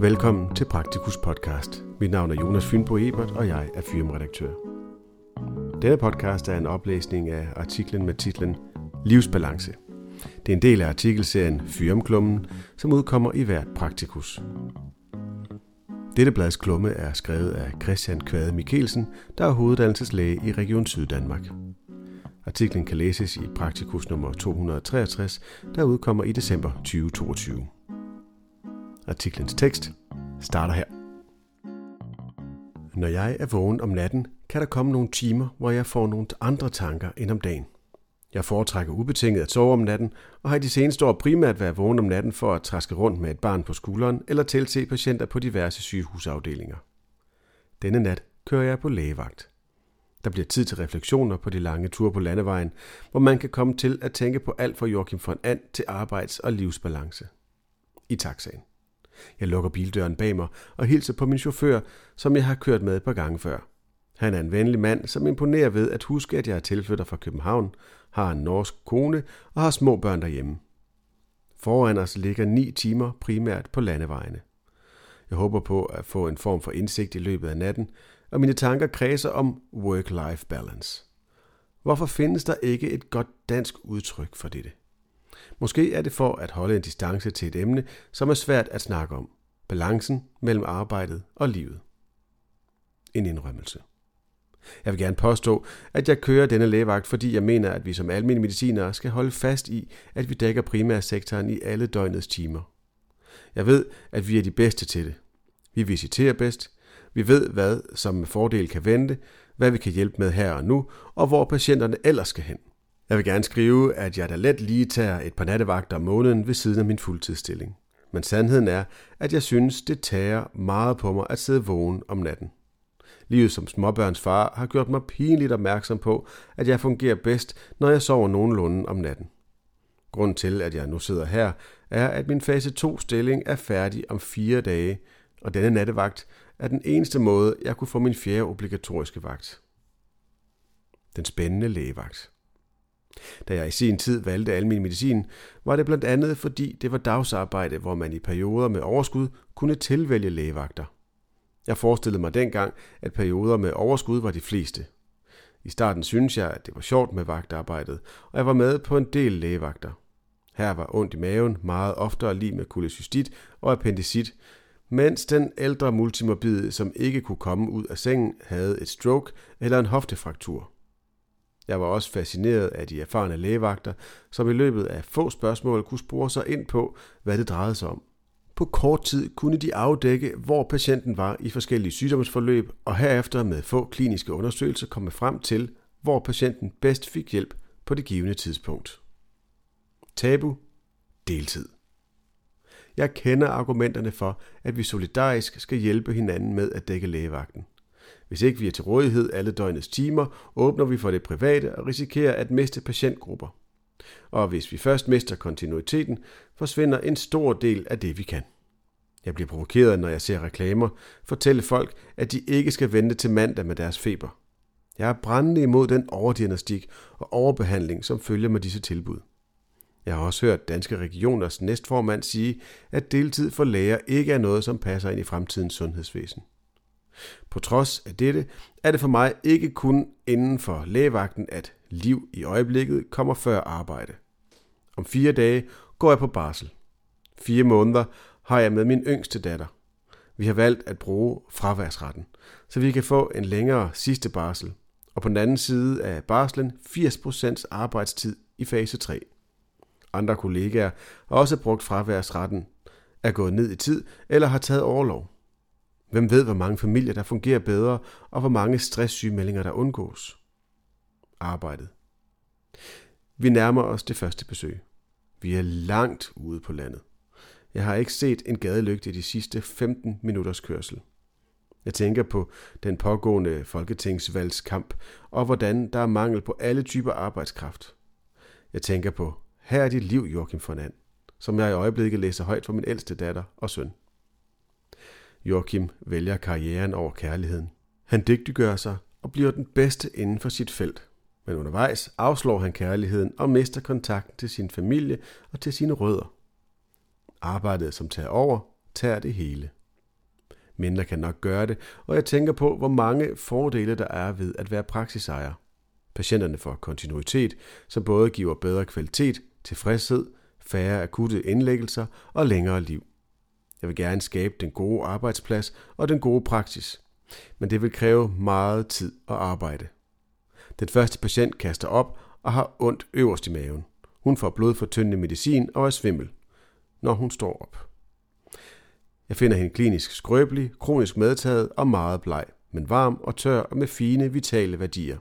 Velkommen til Praktikus podcast. Mit navn er Jonas Fynbo Ebert, og jeg er firmaredaktør. Denne podcast er en oplæsning af artiklen med titlen Livsbalance. Det er en del af artikelserien Fyrumklummen, som udkommer i hvert Praktikus. Dette blads klumme er skrevet af Christian Kvade Mikkelsen, der er hoveddannelseslæge i Region Syddanmark. Artiklen kan læses i Praktikus nummer 263, der udkommer i december 2022. Artiklens tekst starter her. Når jeg er vågen om natten, kan der komme nogle timer, hvor jeg får nogle andre tanker end om dagen. Jeg foretrækker ubetinget at sove om natten, og har i de seneste år primært været vågen om natten for at traske rundt med et barn på skulderen eller tilse patienter på diverse sygehusafdelinger. Denne nat kører jeg på lægevagt. Der bliver tid til refleksioner på de lange ture på landevejen, hvor man kan komme til at tænke på alt fra Joachim von And til arbejds- og livsbalance. I taxaen. Jeg lukker bildøren bag mig og hilser på min chauffør, som jeg har kørt med et par gange før. Han er en venlig mand, som imponerer ved at huske, at jeg er tilflytter fra København, har en norsk kone og har små børn derhjemme. Foran os ligger ni timer primært på landevejene. Jeg håber på at få en form for indsigt i løbet af natten, og mine tanker kredser om work-life balance. Hvorfor findes der ikke et godt dansk udtryk for dette? Måske er det for at holde en distance til et emne, som er svært at snakke om. Balancen mellem arbejdet og livet. En indrømmelse. Jeg vil gerne påstå, at jeg kører denne lægevagt, fordi jeg mener, at vi som almindelige medicinere skal holde fast i, at vi dækker primærsektoren i alle døgnets timer. Jeg ved, at vi er de bedste til det. Vi visiterer bedst. Vi ved, hvad som med fordel kan vente, hvad vi kan hjælpe med her og nu, og hvor patienterne ellers skal hen. Jeg vil gerne skrive, at jeg da let lige tager et par nattevagter om måneden ved siden af min fuldtidsstilling. Men sandheden er, at jeg synes, det tager meget på mig at sidde vågen om natten. Livet som småbørns far har gjort mig pinligt opmærksom på, at jeg fungerer bedst, når jeg sover nogenlunde om natten. Grunden til, at jeg nu sidder her, er, at min fase 2-stilling er færdig om fire dage, og denne nattevagt er den eneste måde, jeg kunne få min fjerde obligatoriske vagt. Den spændende lægevagt. Da jeg i sin tid valgte almindelig medicin, var det blandt andet fordi det var dagsarbejde, hvor man i perioder med overskud kunne tilvælge lægevagter. Jeg forestillede mig dengang, at perioder med overskud var de fleste. I starten synes jeg, at det var sjovt med vagtarbejdet, og jeg var med på en del lægevagter. Her var ondt i maven meget oftere lige med kolecystit og appendicit, mens den ældre multimorbide, som ikke kunne komme ud af sengen, havde et stroke eller en hoftefraktur. Jeg var også fascineret af de erfarne lægevagter, som i løbet af få spørgsmål kunne spore sig ind på, hvad det drejede sig om. På kort tid kunne de afdække, hvor patienten var i forskellige sygdomsforløb, og herefter med få kliniske undersøgelser komme frem til, hvor patienten bedst fik hjælp på det givende tidspunkt. Tabu. Deltid. Jeg kender argumenterne for, at vi solidarisk skal hjælpe hinanden med at dække lægevagten. Hvis ikke vi er til rådighed alle døgnets timer, åbner vi for det private og risikerer at miste patientgrupper. Og hvis vi først mister kontinuiteten, forsvinder en stor del af det, vi kan. Jeg bliver provokeret, når jeg ser reklamer fortælle folk, at de ikke skal vente til mandag med deres feber. Jeg er brændende imod den overdiagnostik og overbehandling, som følger med disse tilbud. Jeg har også hørt Danske Regioners næstformand sige, at deltid for læger ikke er noget, som passer ind i fremtidens sundhedsvæsen. På trods af dette er det for mig ikke kun inden for lægevagten, at liv i øjeblikket kommer før arbejde. Om fire dage går jeg på barsel. Fire måneder har jeg med min yngste datter. Vi har valgt at bruge fraværsretten, så vi kan få en længere sidste barsel, og på den anden side af barslen 80% arbejdstid i fase 3. Andre kollegaer har også brugt fraværsretten, er gået ned i tid eller har taget overlov. Hvem ved, hvor mange familier, der fungerer bedre, og hvor mange stresssygemeldinger, der undgås? Arbejdet. Vi nærmer os det første besøg. Vi er langt ude på landet. Jeg har ikke set en gadelygte i de sidste 15 minutters kørsel. Jeg tænker på den pågående folketingsvalgskamp, og hvordan der er mangel på alle typer arbejdskraft. Jeg tænker på, her er dit liv, Joachim von And, som jeg i øjeblikket læser højt for min ældste datter og søn. Joachim vælger karrieren over kærligheden. Han dygtiggør sig og bliver den bedste inden for sit felt. Men undervejs afslår han kærligheden og mister kontakten til sin familie og til sine rødder. Arbejdet, som tager over, tager det hele. Mindre kan nok gøre det, og jeg tænker på, hvor mange fordele der er ved at være praksisejer. Patienterne får kontinuitet, som både giver bedre kvalitet, tilfredshed, færre akutte indlæggelser og længere liv. Jeg vil gerne skabe den gode arbejdsplads og den gode praksis, men det vil kræve meget tid og arbejde. Den første patient kaster op og har ondt øverst i maven. Hun får blodfortyndende medicin og er svimmel, når hun står op. Jeg finder hende klinisk skrøbelig, kronisk medtaget og meget bleg, men varm og tør og med fine, vitale værdier.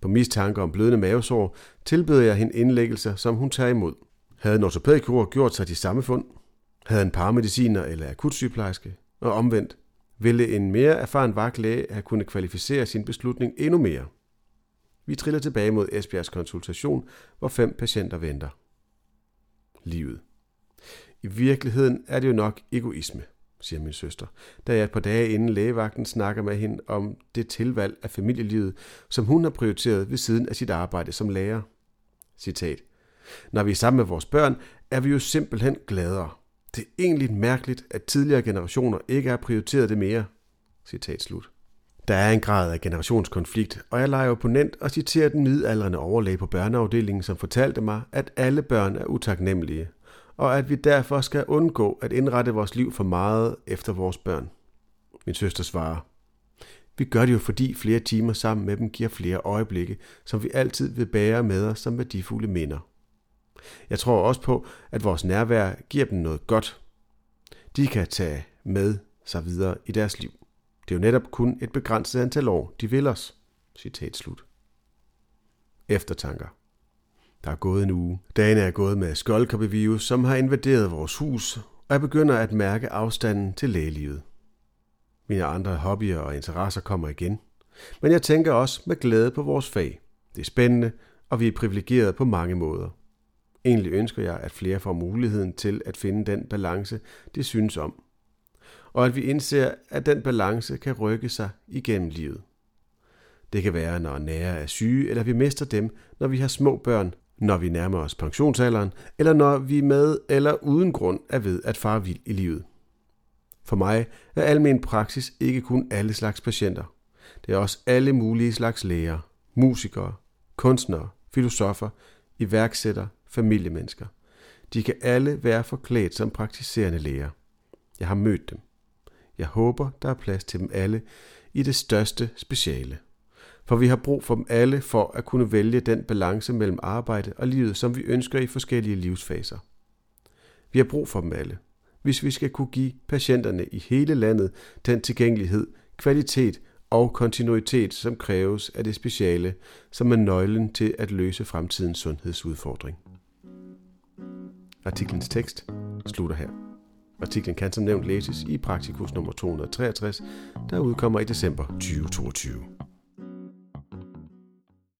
På mistanke om blødende mavesår tilbyder jeg hende indlæggelser, som hun tager imod. Havde en ortopædkirurg gjort sig de samme fund? Havde en paramediciner eller akutsygeplejerske? Og omvendt, ville en mere erfaren vagtlæge have kunnet kvalificere sin beslutning endnu mere? Vi triller tilbage mod Esbjergs konsultation, hvor fem patienter venter. Livet. I virkeligheden er det jo nok egoisme, siger min søster, da jeg et par dage inden lægevagten snakker med hende om det tilvalg af familielivet, som hun har prioriteret ved siden af sit arbejde som lærer. Citat. Når vi er sammen med vores børn, er vi jo simpelthen gladere. Det er egentlig mærkeligt, at tidligere generationer ikke har prioriteret det mere. Citat slut. Der er en grad af generationskonflikt, og jeg leger opponent og citerer den midaldrende overlæge på børneafdelingen, som fortalte mig, at alle børn er utaknemmelige, og at vi derfor skal undgå at indrette vores liv for meget efter vores børn. Min søster svarer, vi gør det jo fordi flere timer sammen med dem giver flere øjeblikke, som vi altid vil bære med os som værdifulde minder. Jeg tror også på, at vores nærvær giver dem noget godt. De kan tage med sig videre i deres liv. Det er jo netop kun et begrænset antal år, de vil os. Citat slut. Eftertanker. Der er gået en uge. Dagen er gået med skoldkoppevirus, som har invaderet vores hus, og jeg begynder at mærke afstanden til lægelivet. Mine andre hobbyer og interesser kommer igen. Men jeg tænker også med glæde på vores fag. Det er spændende, og vi er privilegerede på mange måder. Egentlig ønsker jeg, at flere får muligheden til at finde den balance, de synes om. Og at vi indser, at den balance kan rykke sig igennem livet. Det kan være, når nære er syge, eller vi mister dem, når vi har små børn, når vi nærmer os pensionsalderen, eller når vi med eller uden grund er ved at fare vild i livet. For mig er almen praksis ikke kun alle slags patienter. Det er også alle mulige slags læger, musikere, kunstnere, filosofer, iværksættere, familiemennesker. De kan alle være forklædt som praktiserende læger. Jeg har mødt dem. Jeg håber, der er plads til dem alle i det største speciale. For vi har brug for dem alle for at kunne vælge den balance mellem arbejde og livet, som vi ønsker i forskellige livsfaser. Vi har brug for dem alle, hvis vi skal kunne give patienterne i hele landet den tilgængelighed, kvalitet og kontinuitet, som kræves af det speciale, som er nøglen til at løse fremtidens sundhedsudfordring. Artiklens tekst slutter her. Artiklen kan som nævnt læses i Praktikus nummer 263, der udkommer i december 2022.